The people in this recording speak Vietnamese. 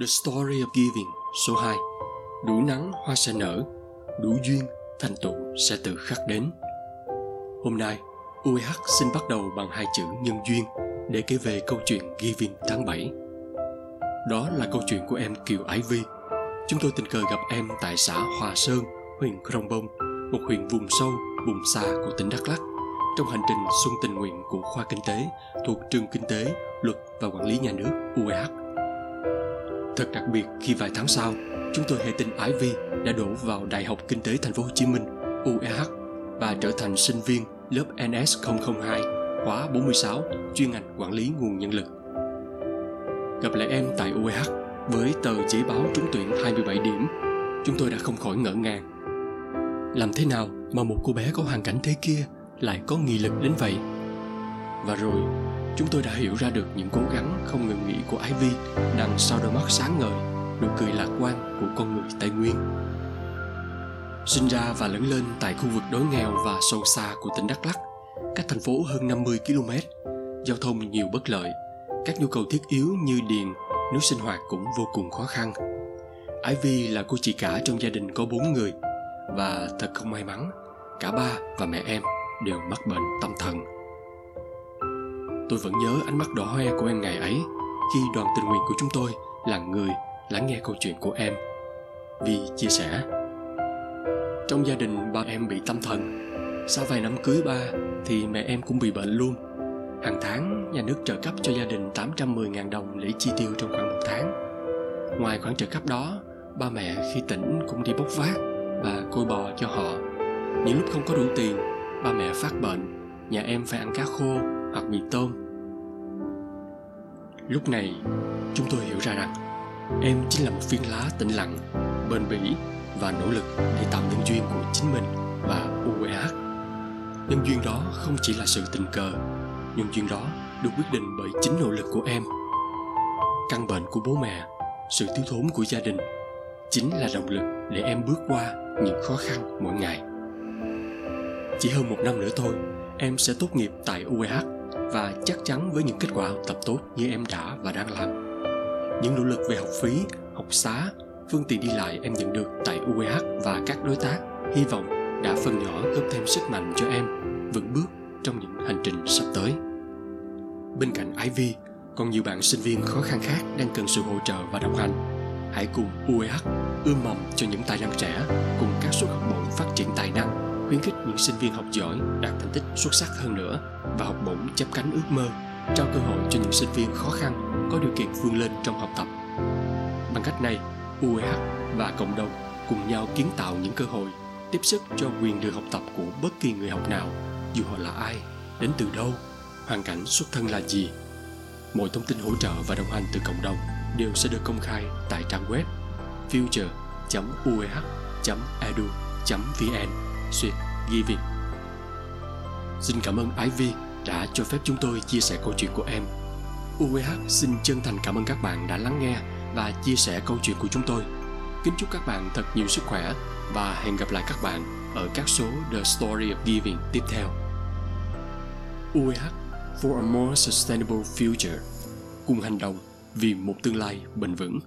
The Story of Giving số 2 Đủ nắng hoa sẽ nở, đủ duyên thành tựu sẽ tự khắc đến. Hôm nay, UEH xin bắt đầu bằng hai chữ nhân duyên để kể về câu chuyện Giving tháng 7. Đó là câu chuyện của em Kiều Ái Vi. Chúng tôi tình cờ gặp em tại xã Hòa Sơn, huyện Krông Bông, một huyện vùng sâu, vùng xa của tỉnh Đắk Lắk trong hành trình xuân tình nguyện của khoa kinh tế thuộc trường kinh tế, luật và quản lý nhà nước UEH Thật đặc biệt khi vài tháng sau, chúng tôi hệ tin Ái Vi đã đổ vào Đại học Kinh tế Thành phố Hồ Chí Minh UEH và trở thành sinh viên lớp NS002 khóa 46 chuyên ngành quản lý nguồn nhân lực. Gặp lại em tại UEH với tờ giấy báo trúng tuyển 27 điểm, chúng tôi đã không khỏi ngỡ ngàng. Làm thế nào mà một cô bé có hoàn cảnh thế kia lại có nghị lực đến vậy? Và rồi chúng tôi đã hiểu ra được những cố gắng không ngừng nghỉ của Ivy đằng sau đôi mắt sáng ngời, nụ cười lạc quan của con người Tây Nguyên. Sinh ra và lớn lên tại khu vực đói nghèo và sâu xa của tỉnh Đắk Lắk, cách thành phố hơn 50 km, giao thông nhiều bất lợi, các nhu cầu thiết yếu như điện, nước sinh hoạt cũng vô cùng khó khăn. Ivy là cô chị cả trong gia đình có bốn người và thật không may mắn, cả ba và mẹ em đều mắc bệnh tâm thần tôi vẫn nhớ ánh mắt đỏ hoe của em ngày ấy, khi đoàn tình nguyện của chúng tôi là người lắng nghe câu chuyện của em. Vì chia sẻ, trong gia đình ba em bị tâm thần. Sau vài năm cưới ba thì mẹ em cũng bị bệnh luôn. Hàng tháng, nhà nước trợ cấp cho gia đình 810.000 đồng để chi tiêu trong khoảng một tháng. Ngoài khoản trợ cấp đó, ba mẹ khi tỉnh cũng đi bốc vác và côi bò cho họ. Những lúc không có đủ tiền, ba mẹ phát bệnh nhà em phải ăn cá khô hoặc mì tôm lúc này chúng tôi hiểu ra rằng em chính là một viên lá tĩnh lặng bền bỉ và nỗ lực để tạo nhân duyên của chính mình và UEH. Nhân duyên đó không chỉ là sự tình cờ, nhân duyên đó được quyết định bởi chính nỗ lực của em. Căn bệnh của bố mẹ, sự thiếu thốn của gia đình chính là động lực để em bước qua những khó khăn mỗi ngày. Chỉ hơn một năm nữa thôi, em sẽ tốt nghiệp tại UEH và chắc chắn với những kết quả học tập tốt như em đã và đang làm. Những nỗ lực về học phí, học xá, phương tiện đi lại em nhận được tại UEH và các đối tác hy vọng đã phần nhỏ góp thêm sức mạnh cho em vững bước trong những hành trình sắp tới. Bên cạnh Ivy, còn nhiều bạn sinh viên khó khăn khác đang cần sự hỗ trợ và đồng hành. Hãy cùng UEH ươm mầm cho những tài năng trẻ cùng các suất học bổng phát triển khuyến khích những sinh viên học giỏi đạt thành tích xuất sắc hơn nữa và học bổng chắp cánh ước mơ, trao cơ hội cho những sinh viên khó khăn, có điều kiện vươn lên trong học tập. Bằng cách này UEH và cộng đồng cùng nhau kiến tạo những cơ hội tiếp sức cho quyền được học tập của bất kỳ người học nào, dù họ là ai, đến từ đâu, hoàn cảnh xuất thân là gì. Mọi thông tin hỗ trợ và đồng hành từ cộng đồng đều sẽ được công khai tại trang web future.ueh.edu.vn Sweet Giving. Xin cảm ơn Ivy đã cho phép chúng tôi chia sẻ câu chuyện của em. UEH xin chân thành cảm ơn các bạn đã lắng nghe và chia sẻ câu chuyện của chúng tôi. Kính chúc các bạn thật nhiều sức khỏe và hẹn gặp lại các bạn ở các số The Story of Giving tiếp theo. UEH for a more sustainable future cùng hành động vì một tương lai bền vững.